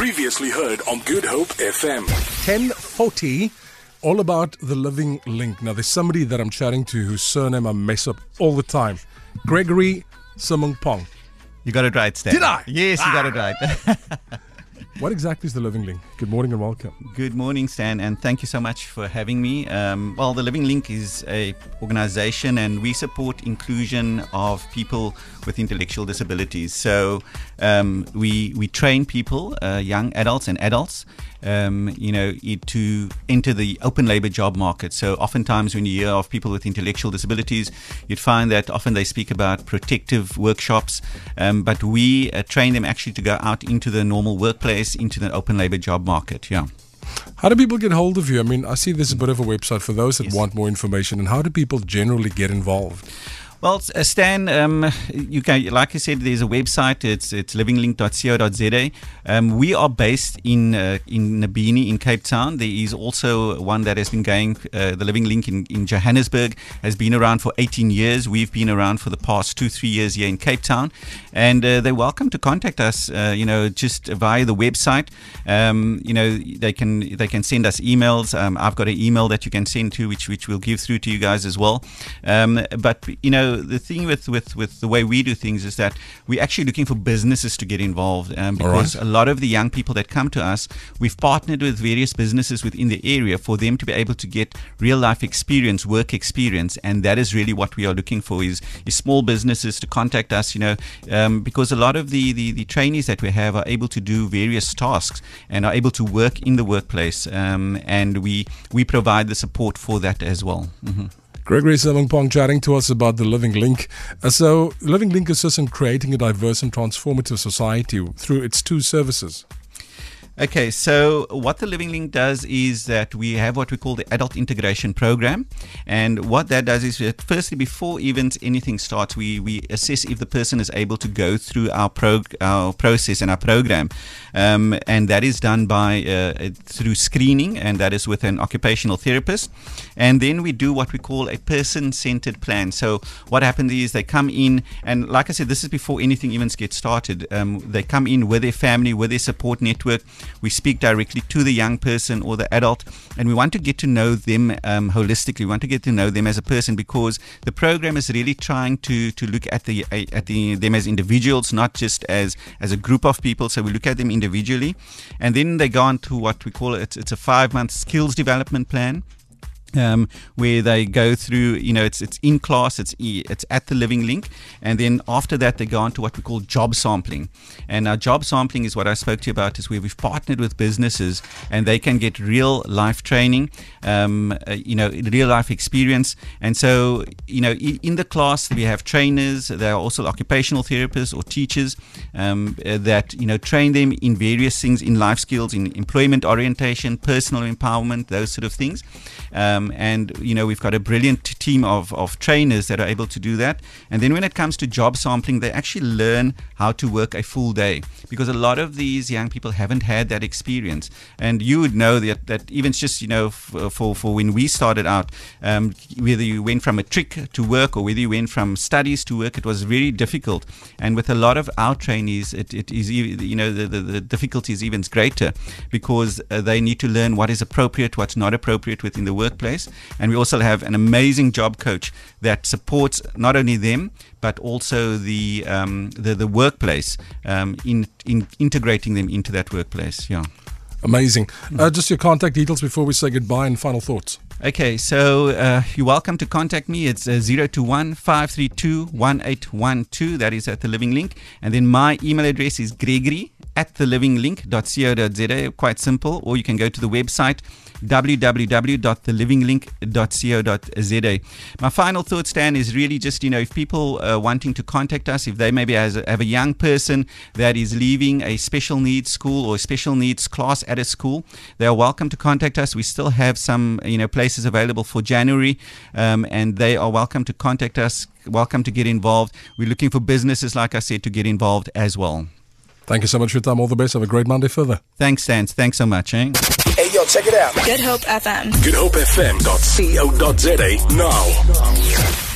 Previously heard on Good Hope FM. 1040 all about the living link now there's somebody that i'm chatting to whose surname i mess up all the time gregory Sirmongpong. You got it right, Stan. Did I? Yes, you got ah. it right. what exactly is the living link good morning and welcome Good morning, Stan, and thank you so much for having me. Um, well, the Living Link is a organization, and we support inclusion of people with intellectual disabilities. So um, we we train people, uh, young adults and adults, um, you know, to enter the open labor job market. So oftentimes, when you hear of people with intellectual disabilities, you'd find that often they speak about protective workshops, um, but we uh, train them actually to go out into the normal workplace, into the open labor job market. Yeah. how do people get hold of you i mean i see there's a mm. bit of a website for those that Yes. want more information and how do people generally get involved Well, uh, Stan, um, you can, like I said, there's a website. It's it's livinglink.co.za. Um, we are based in uh, in Nabini in Cape Town. There is also one that has been going. Uh, the Living Link in, in Johannesburg has been around for 18 years. We've been around for the past two three years here in Cape Town, and uh, they're welcome to contact us. Uh, you know, just via the website. Um, you know, they can they can send us emails. Um, I've got an email that you can send to, which which we'll give through to you guys as well. Um, but you know, the thing with, with with the way we do things is that we're actually looking for businesses to get involved um, because right. a lot of the young people that come to us, we've partnered with various businesses within the area for them to be able to get real life experience, work experience, and that is really what we are looking for is, is small businesses to contact us, you know, um, because a lot of the, the, the trainees that we have are able to do various tasks and are able to work in the workplace, um, and we we provide the support for that as well. hmm Gregory Sirmongpong chatting to us about the Living Link. Uh, so, Living Link assists in creating a diverse and transformative society through its two services. Okay, so what the Living Link does is that we have what we call the Adult Integration Program. And what that does is that firstly, before even anything starts, we, we assess if the person is able to go through our, prog- our process and our program. Um, and that is done by uh, through screening, and that is with an occupational therapist. And then we do what we call a person centered plan. So what happens is they come in, and like I said, this is before anything even gets started. Um, they come in with their family, with their support network. We speak directly to the young person or the adult, and we want to get to know them um, holistically. We want to get to know them as a person because the program is really trying to to look at the at the them as individuals, not just as as a group of people. So we look at them individually, and then they go on to what we call it. It's a five month skills development plan um, where they go through, you know, it's it's in class, it's it's at the Living Link, and then after that they go on to what we call job sampling. And our job sampling is what I spoke to you about, is where we've partnered with businesses and they can get real life training, um, uh, you know, real life experience. And so, you know, i- in the class we have trainers, there are also occupational therapists or teachers um, uh, that you know train them in various things in life skills, in employment orientation, personal empowerment, those sort of things. Um, and you know we've got a brilliant team of, of trainers that are able to do that. And then when it comes to job sampling, they actually learn how to work a full day because a lot of these young people haven't had that experience. And you would know that that even just you know f- for for when we started out, um, whether you went from matric to work or whether you went from studies to work, it was very difficult. And with a lot of our trainees, it, it is you know the, the, the difficulty is even greater because uh, they need to learn what is appropriate, what's not appropriate within the workplace. And we also have an amazing job coach that supports not only them but also the um, the, the workplace um, in, in integrating them into that workplace. Yeah. Amazing. Uh, just your contact details before we say goodbye and final thoughts. Okay, so uh, you're welcome to contact me. It's uh, 021 532 1812. That is at the Living Link. And then my email address is gregory at thelivinglink.co.za. Quite simple. Or you can go to the website www.thelivinglink.co.za. My final thought, Stan, is really just, you know, if people uh, wanting to contact us, if they maybe has a, have a young person that is leaving a special needs school or a special needs class at a school, they are welcome to contact us. We still have some, you know, places available for January, um, and they are welcome to contact us. Welcome to get involved. We're looking for businesses, like I said, to get involved as well. Thank you so much for your time. All the best. Have a great Monday further. Thanks, Stan. Thanks so much. Eh? Hey, yo, check it out. Good Hope FM. GoodHopeFM.co.za now.